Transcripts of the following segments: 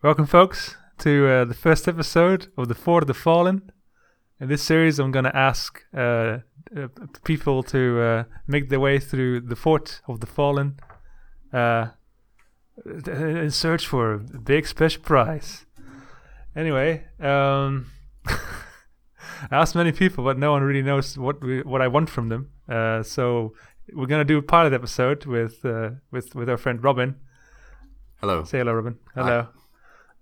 Welcome, folks, to uh, the first episode of the Fort of the Fallen. In this series, I'm going to ask uh, uh, people to uh, make their way through the Fort of the Fallen uh, in search for a big special prize. Anyway, um, I asked many people, but no one really knows what we, what I want from them. Uh, so we're gonna do a pilot episode with uh, with with our friend Robin. Hello. Say hello, Robin. Hello.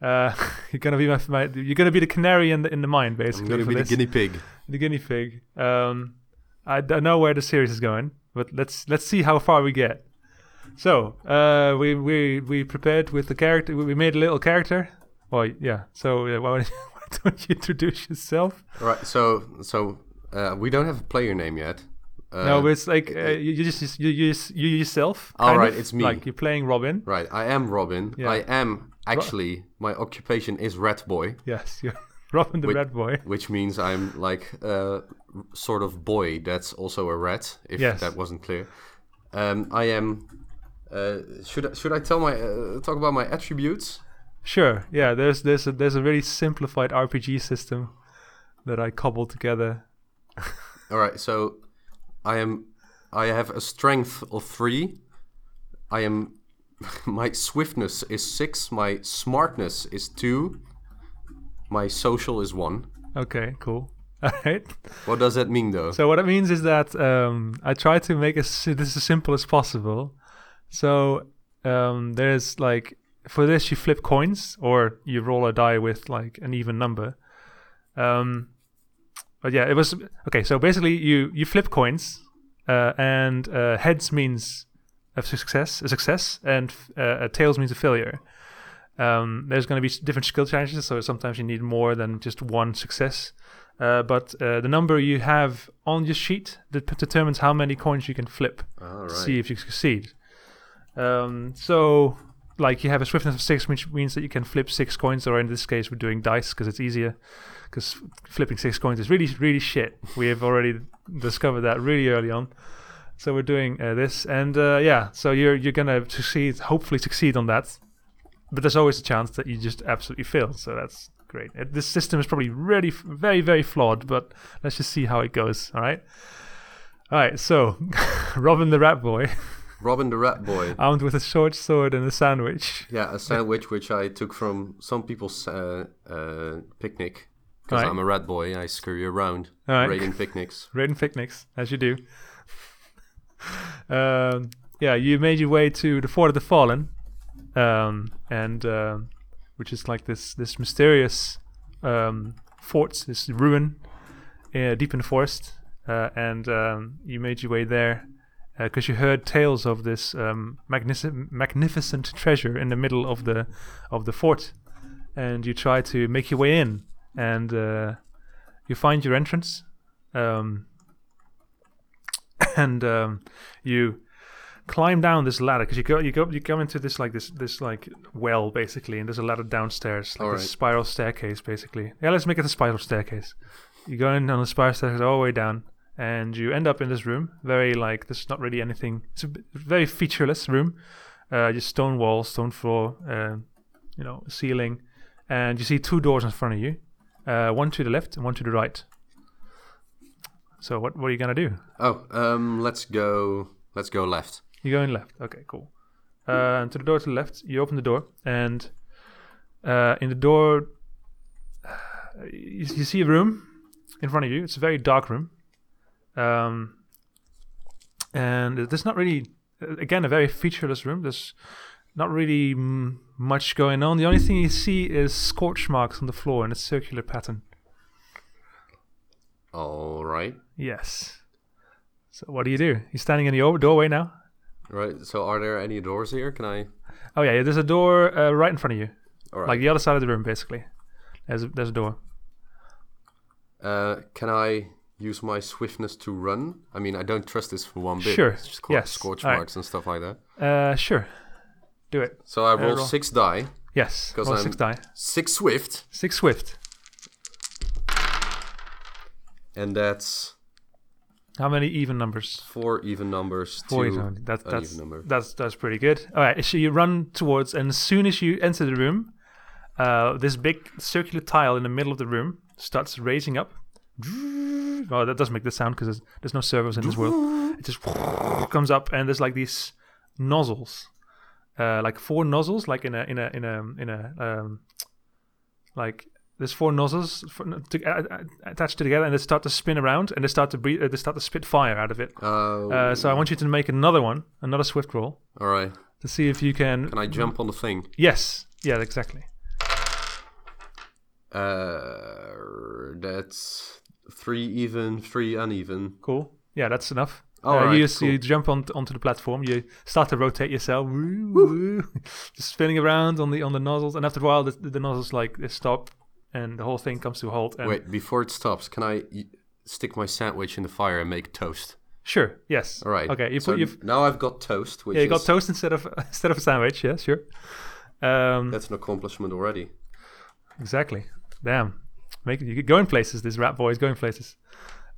Uh, you're gonna be my, my you're gonna be the canary in the in the mine, basically. I'm basically. going to for be the guinea pig. the guinea pig. Um, I don't know where the series is going, but let's let's see how far we get. So uh, we we we prepared with the character. We made a little character. Well, yeah. So uh, why, why don't you introduce yourself? All right. So so uh, we don't have a player name yet. Uh, no, but it's like uh, you, you just you you, you yourself. All right, of. it's me. Like you're playing Robin. right. I am Robin. Yeah. I am actually my occupation is rat boy, Yes, you're Robin the Wait. Red Boy. which means I'm like a sort of boy that's also a rat. If Yes. that wasn't clear. Um, I am. Uh, should I, should I tell my uh, talk about my attributes? Sure. Yeah. There's there's a there's a really simplified RPG system that I cobbled together. All right, so I am I have a strength of 3. I am my swiftness is 6, my smartness is 2. My social is 1. Okay. Cool. All right. What does that mean though? So what it means is that um, I try to make si- this as simple as possible. So um, there's like for this you flip coins or you roll a die with like an even number. Um, but yeah, it was okay. So basically, you you flip coins, uh, and uh, heads means a success, a success, and uh, tails means a failure. Um, there's going to be different skill challenges, so sometimes you need more than just one success. Uh, but uh, the number you have on your sheet determines how many coins you can flip right. to see if you succeed. Um, so, like, you have a swiftness of six, which means that you can flip six coins, or in this case, we're doing dice because it's easier. Because flipping six coins is really, really shit. We have already discovered that really early on. So we're doing uh, this, and uh, yeah, so you're you're gonna succeed, hopefully succeed on that. But there's always a chance that you just absolutely fail. So that's great. Uh, This system is probably really, f- very, very flawed. But let's just see how it goes. All right. All right. So, Robin the Rat Boy, Robin the Rat Boy. armed with a short sword and a sandwich. Yeah, a sandwich which I took from some people's uh, uh, picnic. Because Right. I'm a rat boy, I scurry around, right. raiding picnics. Raiding picnics, as you do. um, yeah, you made your way to the Fort of the Fallen, um, and um which is like this this mysterious um, fort, this ruin uh, deep in the forest, uh, and um, you made your way there because you heard tales of this um, magnificent magnificent treasure in the middle of the of the fort, and you try to make your way in, and uh, you find your entrance. Um, and um, you climb down this ladder because you go you go you come into this like this this like well basically and there's a ladder downstairs like a spiral staircase basically. Yeah let's make it a spiral staircase. You go in on the spiral staircase all the way down and you end up in this room very like there's not really anything it's a very featureless room. Uh, just stone walls stone floor uh, you know ceiling and you see two doors in front of you uh, one to the left and one to the right so what, what are you gonna do Oh, um, let's go. Let's go left. you're going left. Okay, cool. Uh, to the door to the left, you open the door, and uh, in the door, you, you see a room in front of you. It's a very dark room, um, and there's not really, again, a very featureless room. There's not really much going on. The only thing you see is scorch marks on the floor in a circular pattern. All right. Yes. So what do you do? You're standing in the doorway now. Right. So, are there any doors here? Can I? Oh yeah, there's a door uh, right in front of you. All right. like the other side of the room basically there's a, there's a door Uh, can I use my swiftness to run? I mean, I don't trust this for one bit. Sure, yes, Scorch marks and stuff like that. uh sure do it So I roll, roll. six die, yes roll I'm- six die six swift, six swift and that's how many even numbers four even numbers. Four even numbers. That, uneven that's number. that's that's pretty good all right so you run towards and as soon as you enter the room uh, this big circular tile in the middle of the room starts raising up. Oh, that does make the sound because there's, there's no servos in this world. It just comes up, and there's like these nozzles, uh, like four nozzles, like in a in a in a in a um, like there's four nozzles for, to, uh, uh, attached together, and they start to spin around, and they start to breathe, uh, they start to spit fire out of it. Oh. Uh, so I want you to make another one, another swift roll, All right. to see if you can. Can I jump on the thing? Yes, yeah, exactly. Uh, that's three even, three uneven. Cool. Yeah, that's enough. All uh, right, you, cool. you jump on, onto the platform. You start to rotate yourself, woo, woo, just spinning around on the on the nozzles. And after a while, the, the nozzles like they stop, and the whole thing comes to a halt. And Wait, before it stops, can I stick my sandwich in the fire and make toast? sure, yes. All right. Okay, you so put you now I've got toast, which yeah, you got toast instead of instead of a sandwich. Yeah, sure. Um, That's an accomplishment already. exactly. Damn, make you going places. This rap boy is going places.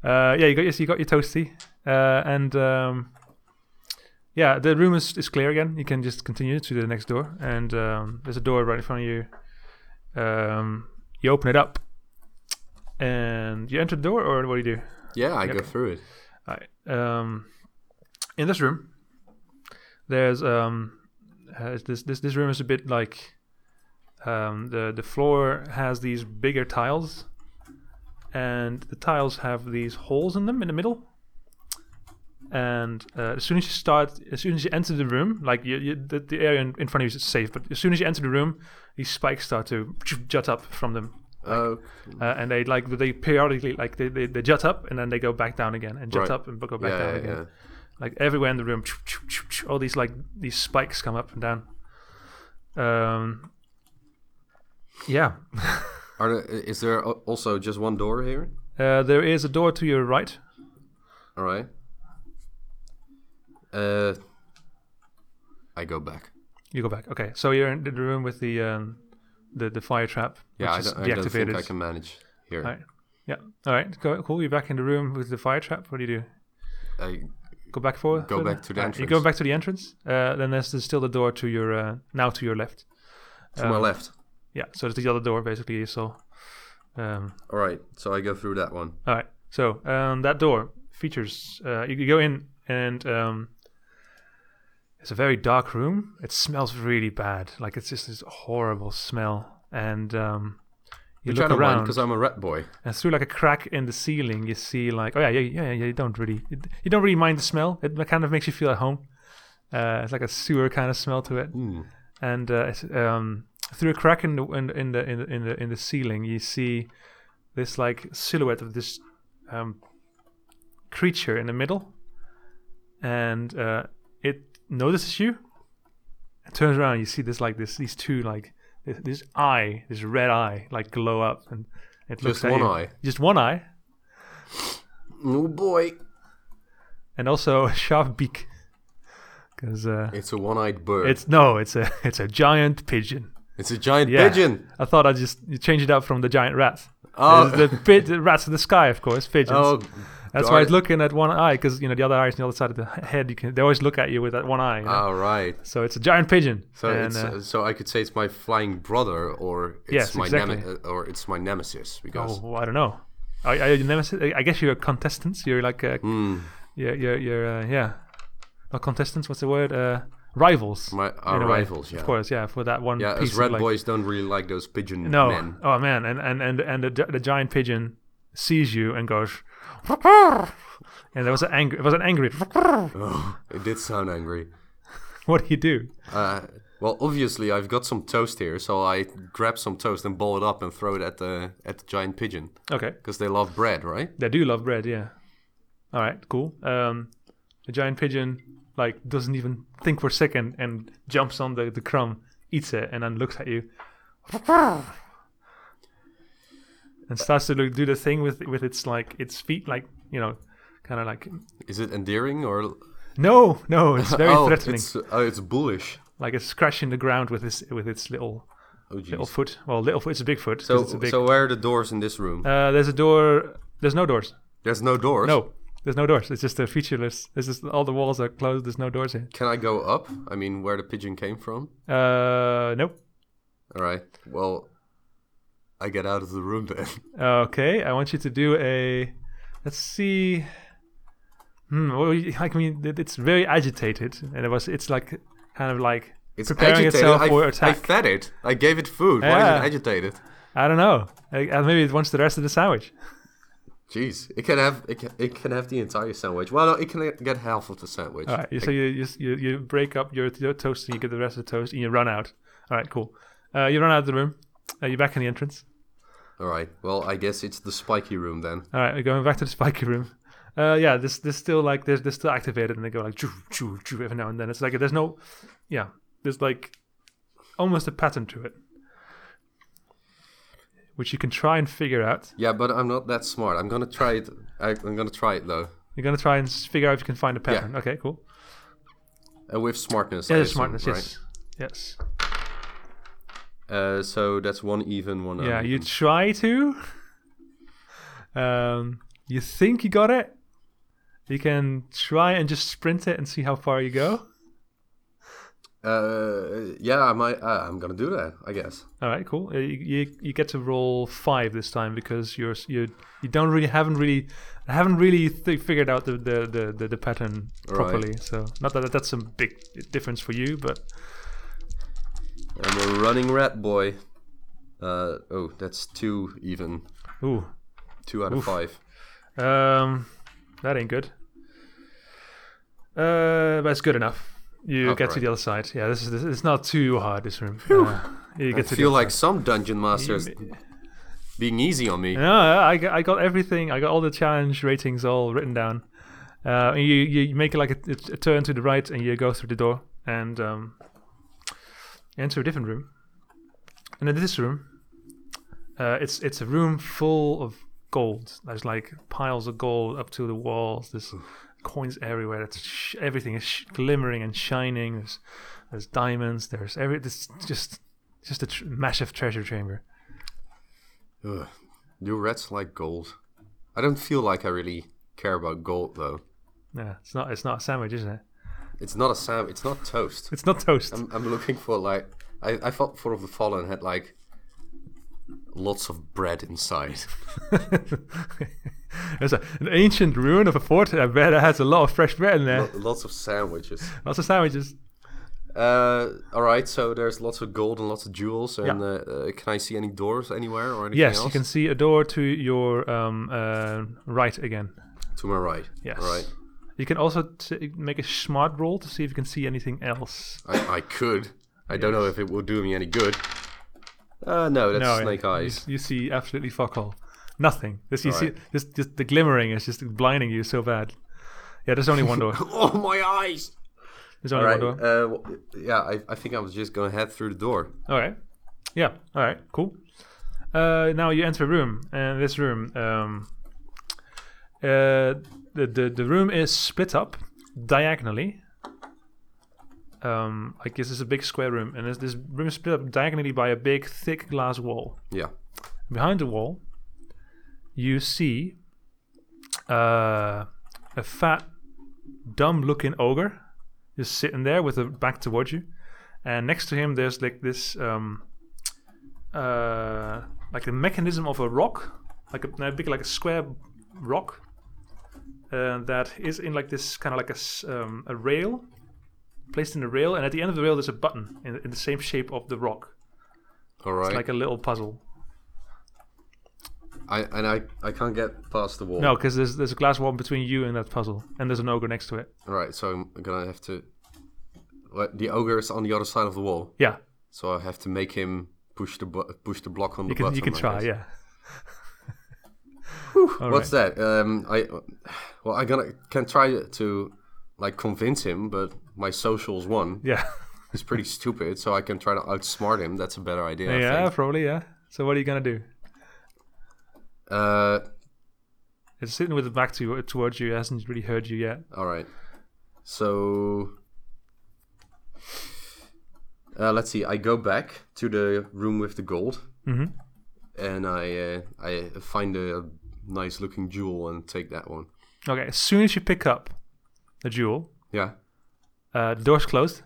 Uh, yeah, you got yes, you got your toasty, uh, and um, yeah, the room is, is clear again. You can just continue to the next door, and um, there's a door right in front of you. Um, you open it up, and you enter the door, or what do you do? Yeah, I go through it. Alright. Um, in this room, there's um, uh, this this this room is a bit like um, the the floor has these bigger tiles, and the tiles have these holes in them in the middle. And uh, as soon as you start, as soon as you enter the room, like you, you, the, the area in, in front of you is safe, but as soon as you enter the room, these spikes start to jut up from them Oh, uh, and they like they periodically like they, they, they jut up and then they go back down again and jut Right. up and go back yeah, down yeah, again yeah. like everywhere in the room all these like these spikes come up and down um yeah Are there, is there also just one door here? uh, there is a door to your right All right. Uh, I go back. you go back okay so you're in the room with the um the, the fire trap Yeah, I don't, I don't think I can manage here. Alright. yeah all right go, cool you're back in the room with the fire trap what do you do I, go back forward Go further? back to the Alright, you entrance. go back to the entrance uh, then there's, there's still the door to your uh, now to your left to my Um, left. Yeah, so it's the other door basically So. Um, All right, so I go through that one. all right, so um, that door features. Uh, you, you go in and um, it's a very dark room. It smells really bad, like it's just this horrible smell. And um, you I look around, because I'm a rat boy. and through like a crack in the ceiling, you see like, oh yeah, yeah, yeah, yeah. You don't really, you don't really mind the smell. It kind of makes you feel at home. Uh, it's like a sewer kind of smell to it Hmm. and uh, it's, um, through a crack in the in, in the in the in the in the ceiling, you see this like silhouette of this um, creature in the middle, and uh, it notices you. It turns around, you see this like this these two like this, this eye, this red eye, like glow up, and it looks like Just at one you. eye. just one eye, Oh boy. and also a sharp beak. Because uh, It's a one-eyed bird. it's no, it's a it's a giant pigeon. It's a giant Yeah. pigeon. I thought I'd just you change it up from the giant rat. Oh, the, the rats in the sky, of course, pigeons. oh That's why it's looking at one eye, because you know the other eye is on the other side of the head. You can they always look at you with that one eye. you know? All right. so it's a giant pigeon. So and, it's uh, so I could say it's my flying brother, or it's Yes, my exactly. neme- uh, or it's my nemesis because oh, I don't know. Are, are you nemesis? I guess you're contestants. You're like uh, Hmm, you're you're, you're uh, yeah, not contestants. What's the word? Uh, rivals. my our a way. rivals. Yeah, Of course, yeah, for that one yeah. piece. Red like, boys don't really like those pigeon No. men. Oh man, and and and and the, the giant pigeon sees you and goes, and there was an angry. It was an angry. Oh, it did sound angry. what do you do? Uh, well, obviously I've got some toast here, so I grab some toast and ball it up and throw it at the at the giant pigeon Okay, because they love bread, right? they do love bread. Yeah. All right, cool. Um, the giant pigeon like doesn't even think for a second and jumps on the the crumb, eats it, and then looks at you. And starts to do the thing with with its like its feet, like you know, kind of like Is it endearing or? no, no, it's very oh, threatening. It's, oh, it's bullish. like it's scratching the ground with its with its little Oh, little foot. Well, little foot. It's a big foot. So, it's a big. so where are the doors in this room? uh, there's a door. There's no doors. There's no doors. No, there's no doors. It's just a featureless. It's just all the walls are closed. There's no doors here. Can I go up? I mean, where the pigeon came from? Uh, nope. All right. Well, I get out of the room then. Okay, I want you to do a. Let's see. Hmm. Well, I mean, it's very agitated, and it was. It's like kind of like It's preparing agitated. itself I, for I attack. fed it. I gave it food. Why is it agitated? I don't know. Maybe it wants the rest of the sandwich. Jeez, it can have it can, it can have the entire sandwich. Well, no, it can get half of the sandwich. All right. So you, you you you break up your, your toast and you get the rest of the toast and you run out. All right. Cool. Uh, you run out of the room. Uh, you're back in the entrance. All right. Well, I guess it's the spiky room then. All right. We're going back to the spiky room. Uh, yeah. This this still like this this still activated and they go like choo choo choo every now and then. It's like there's no, yeah. There's like almost a pattern to it, which you can try and figure out. Yeah, but I'm not that smart. I'm gonna try it. I, I'm gonna try it though. You're gonna try and figure out if you can find a pattern. Yeah. Okay. Cool. Uh, with smartness. Yeah. I assume, smartness. right? Yes. Uh, so that's one even, one Yeah, you try to. Um, you think you got it. You can try and just sprint it and see how far you go. Uh, yeah, I might. Uh, I'm gonna do that. I guess. All right, cool. Uh, you, you you get to roll five this time because you're you you don't really haven't really haven't really th- figured out the the, the, the, the pattern Right. properly. So not that that's a big difference for you, but I'm a running rat boy. Uh, oh, that's two even. ooh, Two out of five. um, that ain't good. Uh, but it's good enough. You Oh, get to the other side. Yeah, this is this, it's not too hard. This room. Uh, you I get to feel like some dungeon masters side. being easy on me. No, I got, I got everything. I got all the challenge ratings all written down. Uh, and you, you make like a, a turn to the right, and you go through the door and um, enter a different room. And in this room, uh, it's it's a room full of gold. There's like piles of gold up to the walls. There's coins everywhere. It's sh- everything is sh- glimmering and shining. There's there's diamonds. There's every. It's just just a tr- massive treasure chamber. Ugh. Do rats like gold? I don't feel like I really care about gold though. Yeah, it's not it's not a sandwich, isn't it? It's not a sam. It's not toast. It's not toast. I'm, I'm looking for like I, I thought Fort of the Fallen had like lots of bread inside. There's a, an ancient ruin of a fort. I bet it has a lot of fresh bread in there. Lo- lots of sandwiches. Lots of sandwiches. Uh, all right. So there's lots of gold and lots of jewels. And uh, uh, can I see any doors anywhere or anything Yes, else? you can see a door to your um, uh, right again. To my right. Yes. All right. You can also t- make a smart roll to see if you can see anything else. I, I could. I don't know if it will do me any good. Uh, no, that's no, snake you- eyes. You, see absolutely fuck all. Nothing. Just you see, Alright. just, just the glimmering is just blinding you so bad. Yeah, there's only one door. oh, my eyes! There's All only right. one door. Uh, w- yeah, I, I think I was just gonna head through the door. All right. Yeah. All right. Cool. Uh, now you enter a room, and this room, um, uh, the, the the room is split up diagonally. Um, like this is a big square room, and this, this room is split up diagonally by a big, thick glass wall. Yeah. Behind the wall, you see uh, a fat, dumb-looking ogre just sitting there with a back towards you, and next to him there's like this, um, uh, like a mechanism of a rock, like a, no, big like a square rock, uh, that is in like this kind of like a um, a rail, placed in a rail, and at the end of the rail there's a button in, in the same shape of the rock. All right. It's like a little puzzle. I and I I can't get past the wall. No, because there's there's a glass wall between you and that puzzle, and there's an ogre next to it. All right. So I'm gonna have to. What, the ogre is on the other side of the wall, Yeah, so I have to make him push the bu- push the block on the you can button. you can try. Yeah. All What's right. that? Um, I well, I gonna can try to like convince him, but my socials one. Yeah. He's pretty stupid, so I can try to outsmart him. That's a better idea. I yeah, probably. Yeah. So what are you gonna do? Uh, It's sitting with the back to towards you. It hasn't really heard you yet. all right. So uh, let's see. I go back to the room with the gold, Mm-hmm. and I uh, I find a nice looking jewel and take that one. Okay. As soon as you pick up the jewel, Yeah. uh, the door's closed.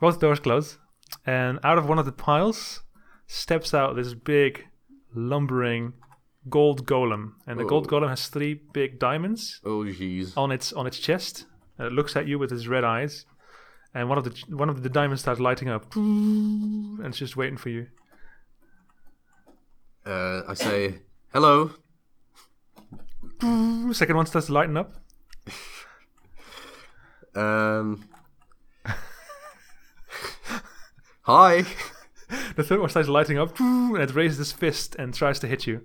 Both doors closed, and out of one of the piles steps out this big, lumbering gold golem, and the gold golem has three big diamonds Oh jeez. on its on its chest. And it looks at you with its red eyes, and one of the one of the diamonds starts lighting up, and it's just waiting for you. Uh, I say hello. Second one starts lighting up. Um. Hi. The third one starts lighting up, and it raises its fist and tries to hit you.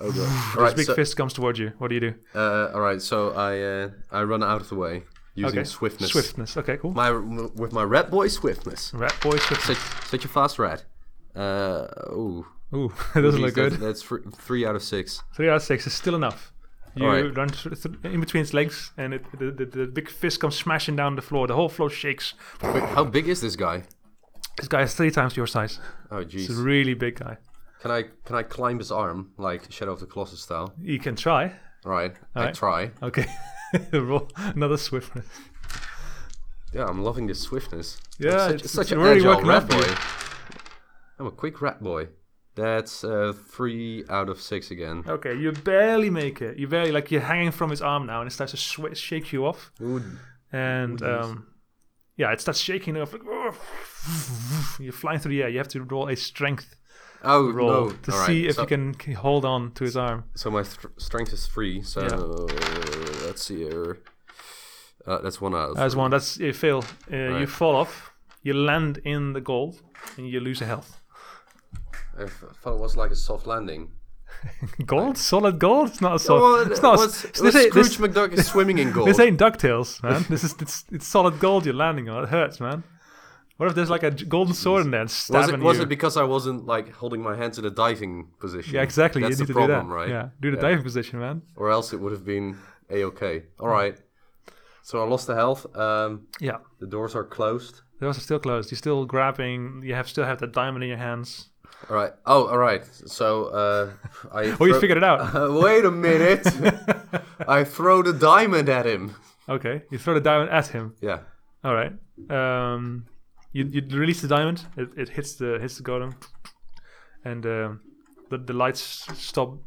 Oh god. This right. big So, fist comes towards you. What do you do? uh, all right. So I uh, I run out of the way using okay. swiftness. Swiftness. Okay, cool. My with my rat boy swiftness. Rat boy swiftness. Such such a fast rat. Uh. Ooh. Ooh, it doesn't Jeez, look good. That's, that's three out of six. Three out of six is still enough. You Alright. run in between its legs, and it, the, the, the big fist comes smashing down the floor. The whole floor shakes. Wait, how big is this guy? This guy is three times your size. Oh jeez. It's a really big guy. Can I can I climb his arm like Shadow of the Colossus style? You can try. All right. I Alright. try. Okay. Roll another swiftness. Yeah, I'm loving this swiftness. I'm Yeah, such, it's- such it's an really agile rat out for you. boy. I'm a quick rat boy. That's uh, three out of six again. Okay, you barely make it. You barely like you're hanging from his arm now, and it starts to sw- shake you off. Ooh, And Ooh, um, yeah, it starts shaking you off. Like, you're flying through the air. You have to roll a strength oh roll no! to All right, see if so, you can hold on to his arm. So my th- strength is three. So Yeah. let's see here. Uh, that's one out. Three. one, that's you fail. Uh, You Right. fall off. You land in the gold, and you lose a health. I thought it was like a soft landing. Gold, solid gold. It's not a solid. Oh, it's not. what's, this, Scrooge this, McDuck is swimming in gold. this ain't Ducktales, man. this is it's, it's solid gold you're landing on. It hurts, man. What if there's like a golden sword in there and was stabbing it was you? it because I wasn't like holding my hands in a diving position? yeah, exactly. That's you the need to problem, do that. right? Yeah, do the diving position, man. Or else it would have been a okay. All right. So I lost the health. Um, Yeah, the doors are closed. the doors are still closed. You're still grabbing. You have still have that diamond in your hands. All right. Oh, all right. So uh, I. Oh, you figured it out. Uh, wait a minute. I throw the diamond at him. Okay, you throw the diamond at him. Yeah. All right. Um, you you release the diamond. It, it hits the hits the golem, and um, the the lights stop.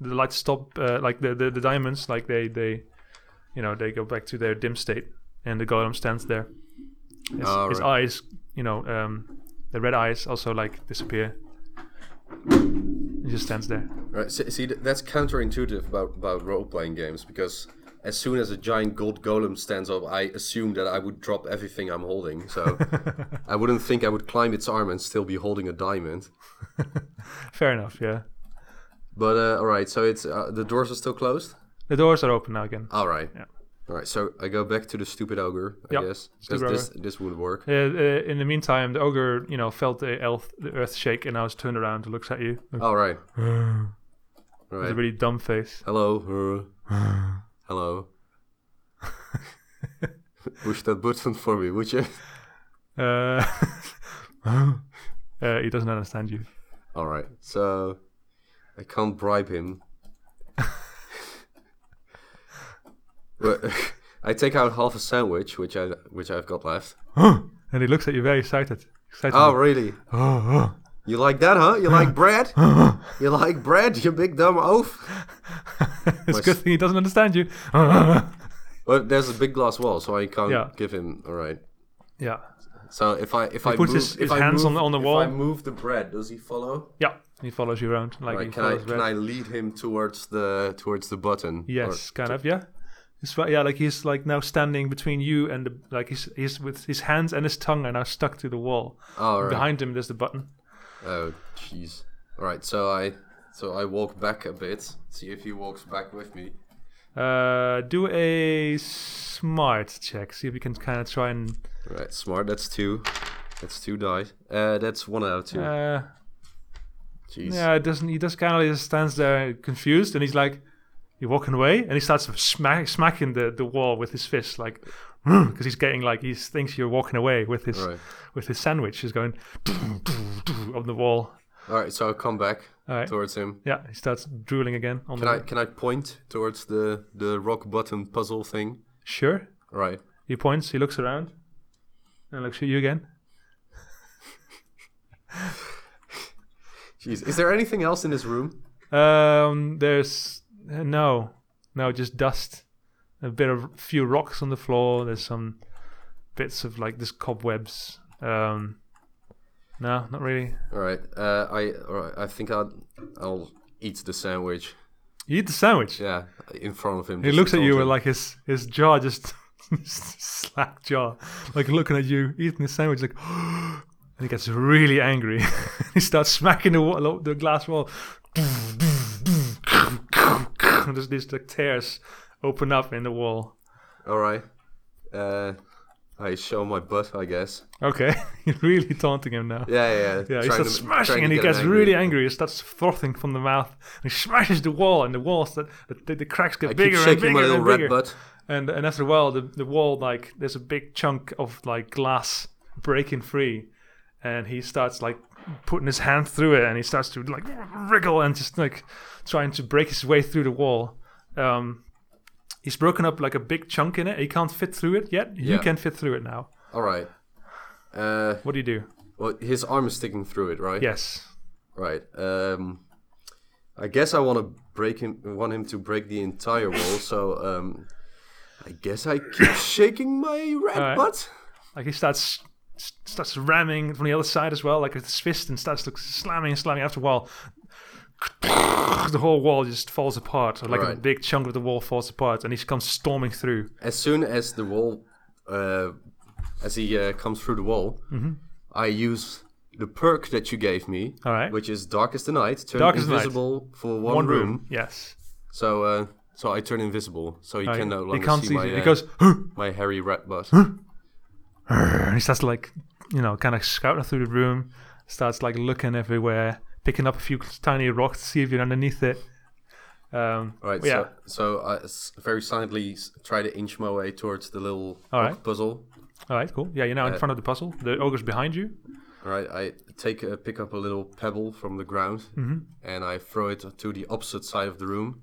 The lights stop. Uh, like the, the the diamonds, like they they, you know, they go back to their dim state, and the golem stands there. His, All his right. eyes, you know, um, the red eyes also like disappear. He just stands there. Right. See, see that's counterintuitive about about role playing games because as soon as a giant gold golem stands up, I assume that I would drop everything I'm holding. So I wouldn't think I would climb its arm and still be holding a diamond. Fair enough. Yeah. But uh, all right. So it's uh, the doors are still closed. The doors are open now again. All right. Yeah. All right. So I go back to the stupid ogre. I Yep, guess because this this would work. Uh, uh, in the meantime, the ogre, you know, felt the earth, the earth shake, and now is turned around and looks at you All right. All a right. really dumb face. Hello. Hello. Push that button for me, would you? Uh, uh, he doesn't understand you. All right. So I can't bribe him. But I take out half a sandwich, which I which I've got left. and he looks at you very excited. excited. Oh, really? You like that, huh? You like bread? You like bread? You big dumb oaf. it's a good thing he doesn't understand you. Well, there's a big glass wall, so I can't Yeah. give him. All right. yeah, So if I if I puts move, his- if his I hands move, on the- on the if. I move the bread, does he follow? yeah. He follows you around like Right, can I follows can. I lead him towards the towards the button? Yes, kind of. Yeah. He's right. Yeah, like he's like now standing between you and the like he's he's with his hands and his tongue are now stuck to the wall. All right. Behind him, there's the button. Oh, jeez. All right, so I so I walk back a bit. See if he walks back with me. Uh, do a smart check. See if you can kind of try and. All right, smart. That's two. That's two dice. Uh, that's one out of two. Uh, Jeez. yeah, it doesn't. He just kind of just stands there confused, and he's like, "You're walking away," and he starts smack, smacking the, the wall with his fist, like, because he's getting like he thinks you're walking away with his right. with his sandwich. He's going on the wall. All right, so I'll come back right. towards him. Yeah, he starts drooling again on Can the. I can I point towards the the rock button puzzle thing? Sure. All right. He points. He looks around, and looks at you again. Jeez, is there anything else in this room? Um, there's uh, no, no, just dust. A bit of few rocks on the floor. There's some bits of like this cobwebs. Um, no, not really. All right. Uh, I all right. I think I'll I'll eat the sandwich. You eat the sandwich. Yeah, in front of him. He looks at you front with like his his jaw just slack jaw, like looking at you eating the sandwich, like, and he gets really angry. he starts smacking the wall, the glass wall. and there's these like tears open up in the wall. All right. Uh, I show my butt, I guess. Okay, you're really taunting him now. Yeah, yeah. Yeah, he starts to- smashing and he gets angry. really angry. He starts frothing from the mouth. And he smashes the wall, and the walls that the, the cracks get I bigger keep and shaking bigger my little and red butt. And and after a while, the the wall like there's a big chunk of like glass breaking free, and he starts like putting his hand through it, and he starts to like wriggle and just like trying to break his way through the wall. Um, he's broken up like a big chunk in it. He can't fit through it yet. You can fit through it now. All right. Uh, What do you do? well, his arm is sticking through it, right? Yes. Right. Um, I guess I want to break him. Want him to break the entire wall. So um, I guess I keep shaking my red Alright. butt. Like he starts starts ramming from the other side as well, like with his fist, and starts like slamming and slamming after a while. The whole wall just falls apart, like a big chunk of the wall falls apart, and he comes storming through. As soon as the wall, uh, as he uh, comes through the wall, Mm-hmm. I use the perk that you gave me, right, which is Dark as the Night, turn Dark as the Night. invisible for one, one room. room. Yes, So, uh, so I turn invisible, so he right. can no he longer can't see see. my, uh, He goes, my hairy red butt. and he starts like, you know, kind of scouting through the room, starts like looking everywhere, picking up a few tiny rocks to see if you're underneath it. Um, Right. yeah. So, so I very silently try to inch my way towards the little right. puzzle. All right, cool. Yeah, you're now in Uh, front of the puzzle. The ogre's behind you. All right. I take a, pick up a little pebble from the ground Mm-hmm. and I throw it to the opposite side of the room.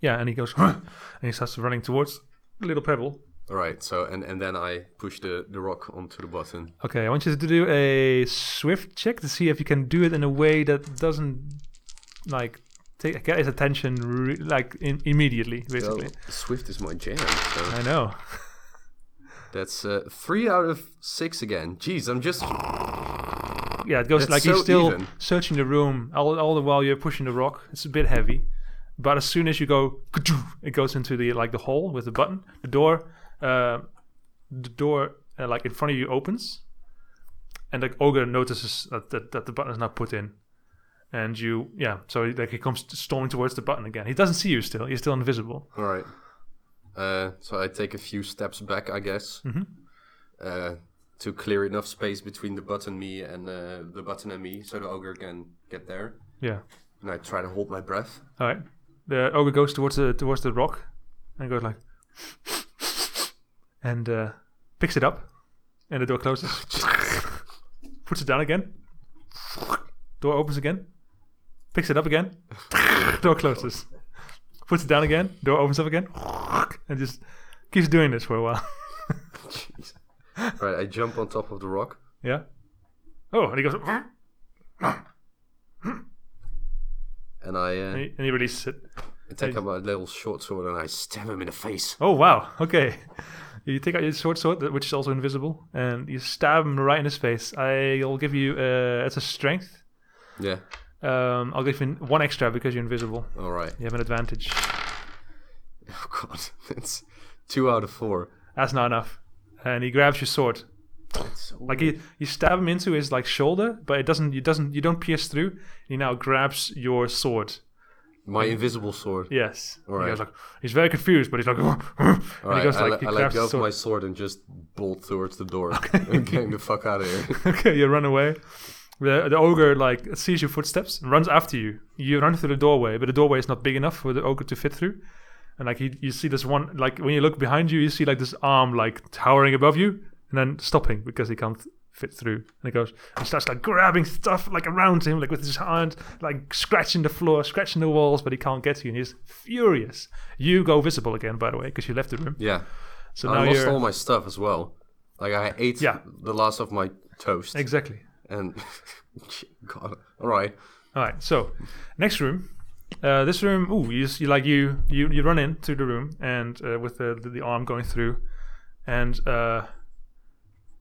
Yeah, and he goes, and he starts running towards the little pebble. All right. So and and then I push the the rock onto the button. Okay, I want you to do a swift check to see if you can do it in a way that doesn't like take get his attention re- like in, immediately. Basically, So Swift is my jam. So I know. that's uh, three out of six again. Jeez, I'm just Yeah, it goes That's like so still even. searching the room all, all the while you're pushing the rock. It's a bit heavy, but as soon as you go, it goes into the like the hole with the button. The door, uh, the door uh, like in front of you opens, and the ogre notices that, that that the button is not put in, and you yeah. So like he comes storming towards the button again. He doesn't see you still. You're still invisible. all right. Uh, so I take a few steps back, I guess, Mhm. uh, to clear enough space between the button me and uh, the button and me, so the ogre can get there. Yeah. And I try to hold my breath. All right. The ogre goes towards the towards the rock, and goes like, and uh, picks it up, and the door closes. Puts it down again. Door opens again. Picks it up again. door closes. Puts it down again. Door opens up again, and just keeps doing this for a while. Jeez. right, I jump on top of the rock. yeah. Oh, and he goes, And I, uh, and he, and he releases it. I take out my little short sword and I stab him in the face. Oh wow! Okay, you take out your short sword, which is also invisible, and you stab him right in his face. I'll give you uh, it's a strength. Yeah. Um, I'll give you one extra because you're invisible. All right. You have an advantage. Oh god, it's two out of four. That's not enough. And he grabs your sword. So Like you, you stab him into his like shoulder, but it doesn't. You doesn't. You don't pierce through. He now grabs your sword. My invisible sword. Yes. All He like he's very confused, but he's like, and All he goes I, like le- he I let go of my sword and just bolt towards the door Okay. and getting the fuck out of here. okay, you run away. The, the ogre like sees your footsteps and runs after you. You run through the doorway, but the doorway is not big enough for the ogre to fit through. And like you see this one, like when you look behind you, you see like this arm like towering above you, and then stopping because he can't fit through. And he goes, and starts like grabbing stuff like around him, like with his hand, like scratching the floor, scratching the walls, but he can't get to you. And he's furious. You go visible again, by the way, because you left the room. Yeah. So I now lost you're all my stuff as well. Like I ate Yeah. the last of my toast. Exactly. and God, all right. All right. So, next room. Uh, this room. Ooh, you, s- you like you you you run into the room and uh, with the, the the arm going through, and uh,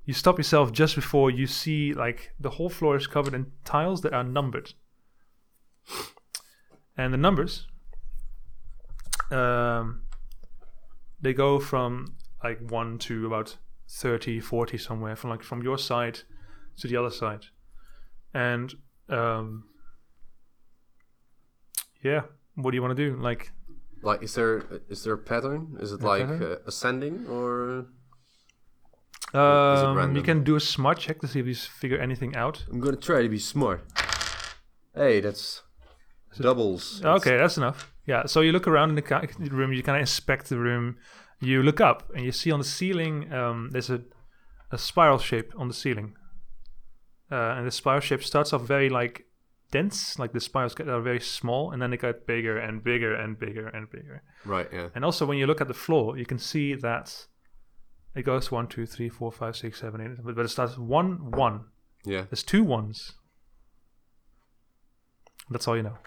you stop yourself just before you see like the whole floor is covered in tiles that are numbered, and the numbers. Um, they go from like one to about 30, 40 somewhere from like from your side to the other side, and um, yeah, what do you want to do? Like, Like, is there is there a pattern? Is it A like uh, ascending or? Um, you can do a smart check to see if you figure anything out. I'm gonna try to be smart. Hey, that's doubles. Okay, that's enough. Yeah, so you look around in the room, you kind of inspect the room. You look up and you see on the ceiling um, there's a, a spiral shape on the ceiling. Uh, and the spiral shape starts off very like dense, like the spirals get are very small, and then they get bigger and bigger and bigger and bigger. Right. Yeah. And also, when you look at the floor, you can see that it goes one, two, three, four, five, six, seven, eight. But, but it starts one, one. Yeah. There's two ones. That's all you know.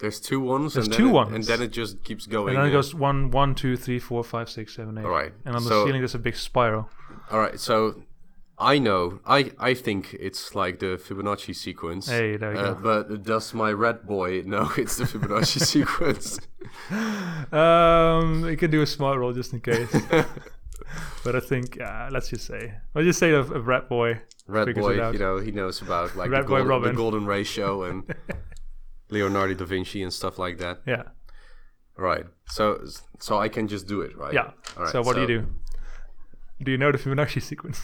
There's two ones. There's and then two it- ones. and then it just keeps going. And then it goes one, one, two, three, four, five, six, seven, eight. All right. And on the so, ceiling, there's a big spiral. All right. So, I know. I I think it's like the Fibonacci sequence. Hey, there you uh, go. But does my red boy know it's the Fibonacci sequence? Um, you can do a smart roll just in case. but I think, uh, let's just say, let's just say a, a rat boy. Red boy, you know, he knows about like Red the, golden, the golden ratio and Leonardo da Vinci and stuff like that. Yeah, Right. So so I can just do it, right? yeah. All right, so what do you do? Do you know the Fibonacci sequence?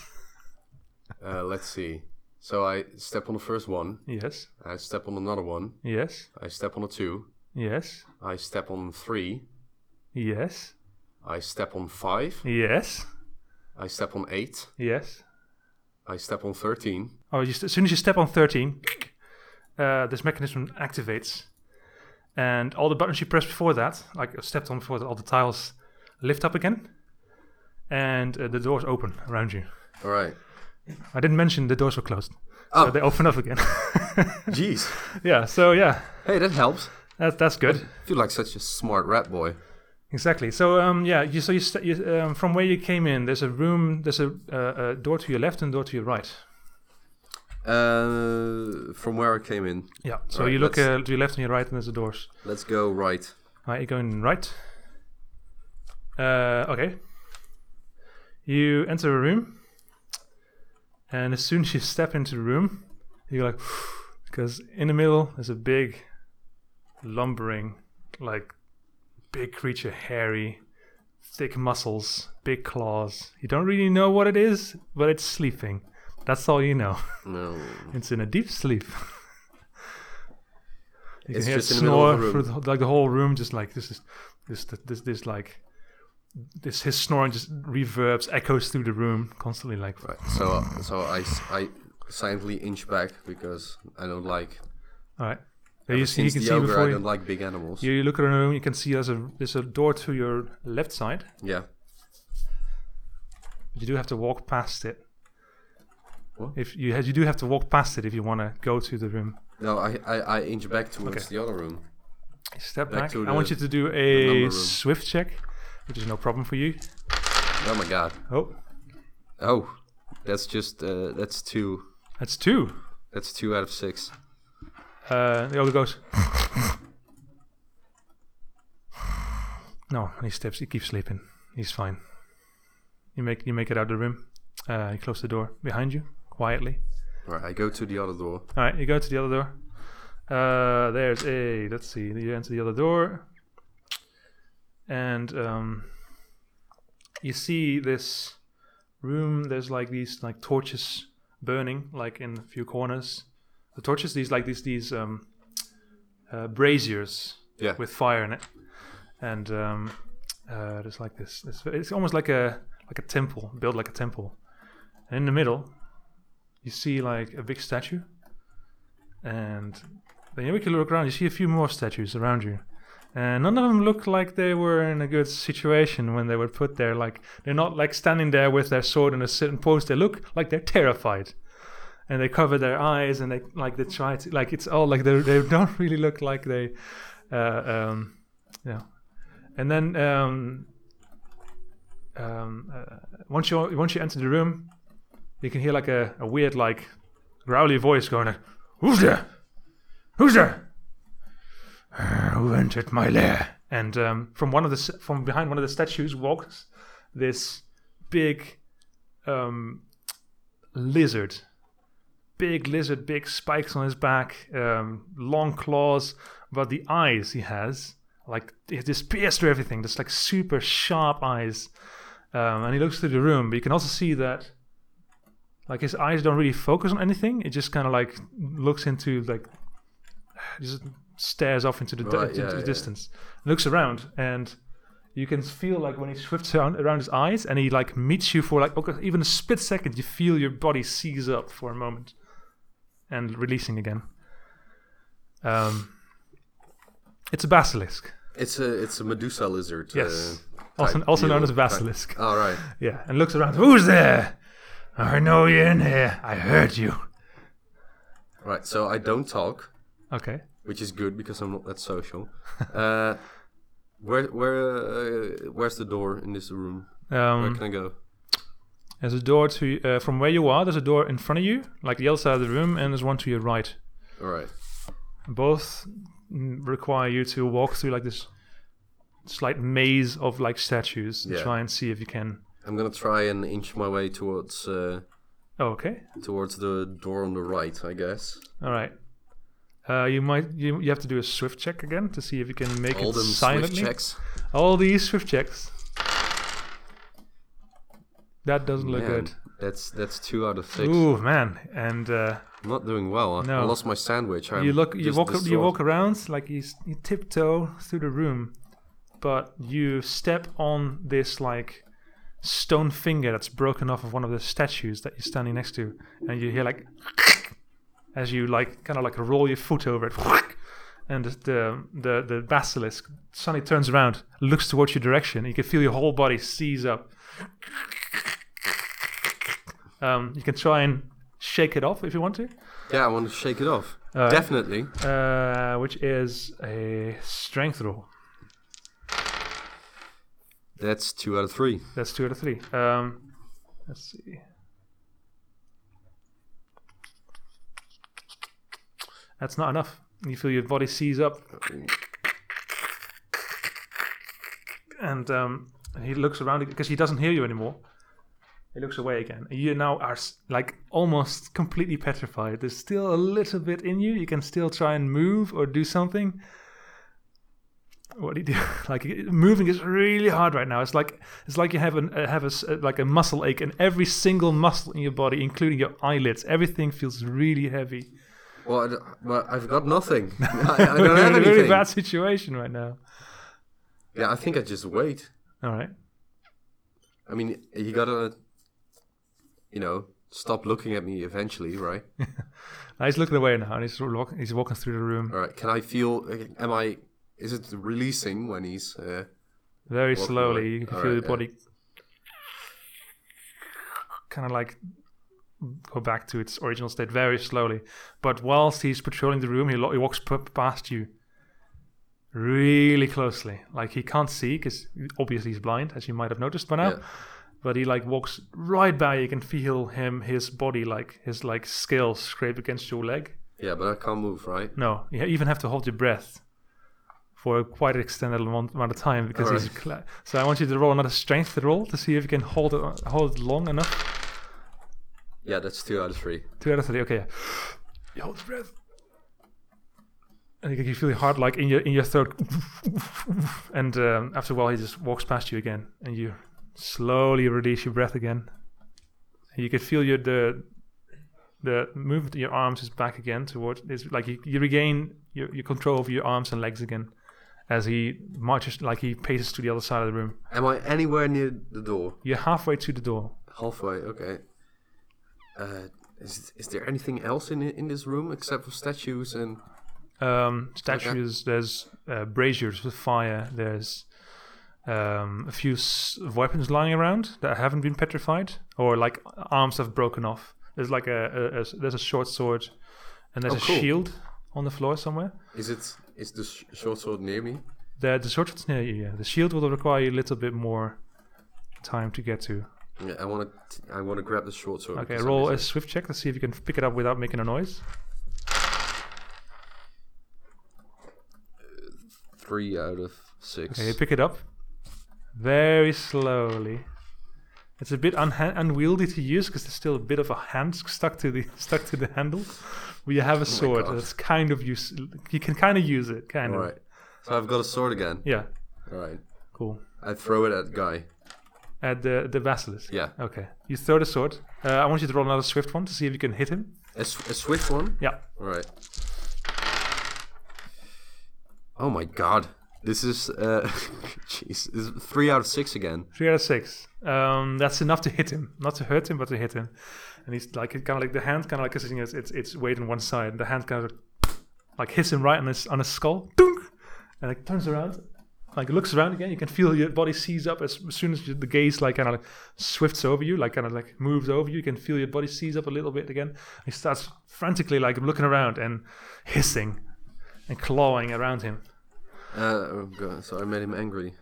Uh, let's see. So I step on the first one. yes, I step on another one. yes, I step on a two. yes, I step on three. yes, I step on five. yes, I step on eight. yes. I step on thirteen. Oh, you st- as soon as you step on 13, uh, this mechanism activates. And all the buttons you pressed before that, like stepped on before that, all the tiles lift up again. And uh, the doors open around you. All right. I didn't mention the doors were closed. Oh. So they open up again. Jeez. yeah, so yeah, Hey, that helps. that, that's good. I feel like such a smart rat boy. Exactly. So um, yeah, you, so you, st- you um, from where you came in, there's a room, there's a, uh, a door to your left and door to your right. Uh, from where I came in, Yeah. So Right, you look uh, to your left and your right, and there's the doors. let's go right. Right, you're going right. Uh, okay. You enter a room, and as soon as you step into the room, you're like, because in the middle there's a big, lumbering, like, big creature, hairy, thick muscles, big claws. You don't really know what it is, but it's sleeping. That's all you know. No. It's in a deep sleep. you It's can hear just it in the middle of snore the through the, like the whole room, just like this is this this this like this his snoring just reverbs, echoes through the room constantly. Like Right. So so I I silently inch back because I don't like. all right, yeah, you, see, you can the see ogre, before I don't like big animals. you look around the room. You can see there's a there's a door to your left side, yeah. but you do have to walk past it. What? If you have, you do have to walk past it if you want to go to the room. No, I I, I inch back towards Okay. the other room. Step Back back. I want you to do a swift check, which is no problem for you. Oh my god. Oh, Oh, that's just uh, that's two. that's two. That's two out of six. Uh, the other goes. no, he steps. He keeps sleeping. He's fine. You make you make it out of the room. Uh, you close the door behind you quietly. All right, I go to the other door. All right, you go to the other door. Uh, there's a. Let's see. You enter the other door, and um, you see this room. There's like these like torches burning, like in a few corners. The torches, these like these these um, uh, braziers Yeah. with fire in it, and um, uh, there's like this, this. It's almost like a like a temple, built like a temple. And in the middle, you see like a big statue, and then you can look around. You see a few more statues around you, and none of them look like they were in a good situation when they were put there. Like they're not like standing there with their sword in a certain pose. They look like they're terrified, and they cover their eyes and they like they try to like it's all like they they don't really look like they, uh, um, yeah. And then um, um, uh, once you once you enter the room, you can hear like a, a weird like growly voice going, like, "Who's there? Who's there? Who entered my lair?" And um, from one of the from behind one of the statues walks this big um, lizard, big lizard, big spikes on his back, um, long claws, but the eyes he has like it just pierce through everything. Just like super sharp eyes, um, and he looks through the room. But you can also see that like his eyes don't really focus on anything. It just kind of like looks into like just stares off into the, Right, into yeah, the yeah. distance, looks around, and you can feel like when he swifts around, around his eyes and he like meets you for like okay, even a split second, you feel your body seize up for a moment and releasing again. Um, it's a basilisk. It's a it's a Medusa lizard. Yes. Uh, Also, also known as basilisk. All right. Yeah, and looks around. Who's there? I know you're in here. I heard you. Right. So I don't talk, Okay. Which is good because I'm not that social. uh, where where uh, where's the door in this room? Where Um, can I go? there's a door to uh, from where you are. There's a door in front of you, like the other side of the room, and there's one to your right. All right. Both require you to walk through like this slight maze of like statues and Yeah. try and see if you can. I'm gonna try and inch my way towards uh, Oh, okay. towards the door on the right, I guess. All right. Uh, you might you, you have to do a swift check again to see if you can make All it them silently. swift checks. All these swift checks. That doesn't look Man, good. That's that's two out of six. Ooh man, and uh, I'm not doing well. I, I lost my sandwich. I'm you look, you walk, you walk around like you, you tiptoe through the room, but you step on this like stone finger that's broken off of one of the statues that you're standing next to, and you hear like as you like kind of like roll your foot over it, and the the the basilisk suddenly turns around, looks towards your direction, you can feel your whole body seize up. Um, you can try and shake it off if you want to. Yeah, I want to shake it off. Uh, Definitely. uh, which is a strength roll. That's two out of three. That's two out of three. Um, let's see. That's not enough. You feel your body seize up, and um, he looks around because he doesn't hear you anymore. He looks away again. You now are like almost completely petrified. There's still a little bit in you. You can still try and move or do something. What do you do? Like moving is really hard right now. It's like it's like you have an uh, have a uh, like a muscle ache, and every single muscle in your body, including your eyelids, everything feels really heavy. Well, but I've got nothing. I, I don't have in a really bad situation right now. Yeah, I think I just wait. All right. I mean, you gotta, you know, stop looking at me eventually, right? Uh, he's looking away now, and he's walking. He's walking through the room All right. Can I feel? Am I? Is it releasing when he's? Uh, very slowly. away. You can All feel right, your yeah. body kind of like go back to its original state very slowly. But whilst he's patrolling the room, he, lo- he walks p- past you really closely. Like he can't see because obviously he's blind, as you might have noticed by now. Yeah. But he like walks right by. You can feel him, his body, like his like scales scrape against your leg. yeah, but I can't move, right? No, you even have to hold your breath for quite an extended amount of time because he's. Cla- so I want you to roll another strength roll to see if you can hold it hold it long enough. Yeah, that's two out of three. Two out of three. Okay. You hold your breath, and you can feel your heart like in your in your throat. and um, after a while, he just walks past you again, and you slowly release your breath again. And you can feel your the the movement in your arms is back again towards. It's like you, you regain your, your control over your arms and legs again, as he marches like he paces to the other side of the room. Am I anywhere near the door? You're halfway to the door. Halfway. Okay. Uh, is is there anything else in in this room except for statues and? um, statues. There's uh, braziers with fire. There's um, a few s- weapons lying around that haven't been petrified, or like arms have broken off. There's like a, a- a there's a short sword, and there's Oh, a shield on the floor somewhere. Is it is the sh- short sword near me? The the sword sword's near you. Yeah, the shield will require you a little bit more time to get to. Yeah, I want to. I want to grab the short sword. Okay, roll a swift check to see if you can pick it up without making a noise. three out of six. Okay, you pick it up very slowly. It's a bit unha- unwieldy to use because there's still a bit of a hand stuck to the stuck to the handle. But you have a oh sword God. that's kind of use. You can kind of use it, kind All of. right. So I've got a sword again. Yeah, All right. cool. I throw it at guy. At the the basilisk. Yeah. Okay, you throw the sword. Uh, I want you to roll another swift one to see if you can hit him. A a swift one. Yeah. All right. Oh my god. This is uh, jeez. This is three out of six again. Three out of six. Um, that's enough to hit him, not to hurt him, but to hit him. And he's like, it kind of like the hand, kind of like sitting, it's, it's it's weight on one side. The hand kind of like hits him right on his on his skull, and it turns around, like looks around again. You can feel your body seize up as, as soon as the gaze like kind of like swifts over you, like kind of like moves over you. You can feel your body seize up a little bit again. He starts frantically like looking around and hissing and clawing around him. Uh, oh god. So I made him angry.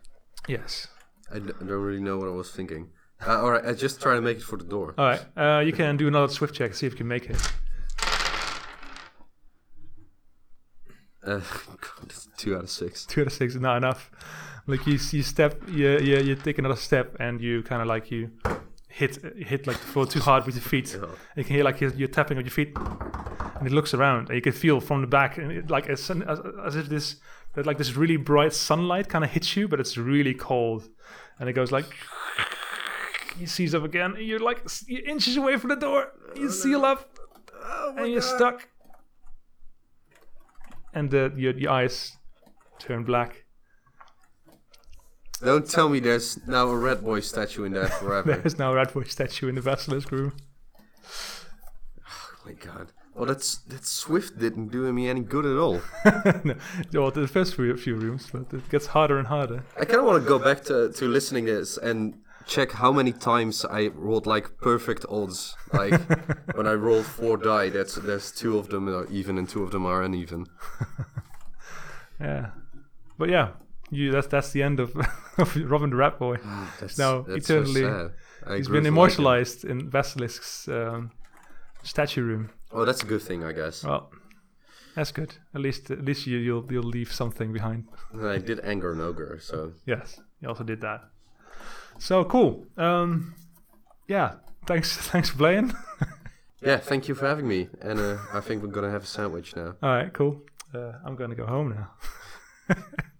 Yes. I, d- I don't really know what I was thinking. Uh, all right. I just try to make it for the door. All right. Uh, you can do another swift check, see if you can make it. Uh, god, two out of six. two out of six is not enough. Like you, you step, you, you, you take another step, and you kind of like you hit hit like the floor too hard with your feet. Yeah. You can hear like you're, you're tapping on your feet, and it looks around, and you can feel from the back, and it, like as, as, as if this that like this really bright sunlight kind of hits you, but it's really cold, and it goes like. You seize up again, and you're like you're inches away from the door. You seal up, and you're stuck. And the, your, your eyes turn black. Don't tell me there's now a red boy statue in there forever. There's now a red boy statue in the basilisk room. oh my god. Well, that's that Swift didn't do me any good at all. no, well, the first few, few rooms, but it gets harder and harder. I kind of want to go back to, to listening this and check how many times I rolled like perfect odds. Like when I rolled four die, that's there's two of them are even and two of them are uneven. Yeah, but yeah, you that's that's the end of, of Robin the Rat Boy. That's, Now, that's eternally, so He's been to like immortalized in Basilisk's um, statue room. Oh, that's a good thing, I guess. Well, that's good. At least at least you, you'll you'll leave something behind. I did anger an ogre, so Yes, you also did that. So cool. Um, yeah, thanks thanks for playing. yeah. Thank you for having me, and uh, I think we're gonna have a sandwich now. All right, cool. Uh, I'm gonna go home now.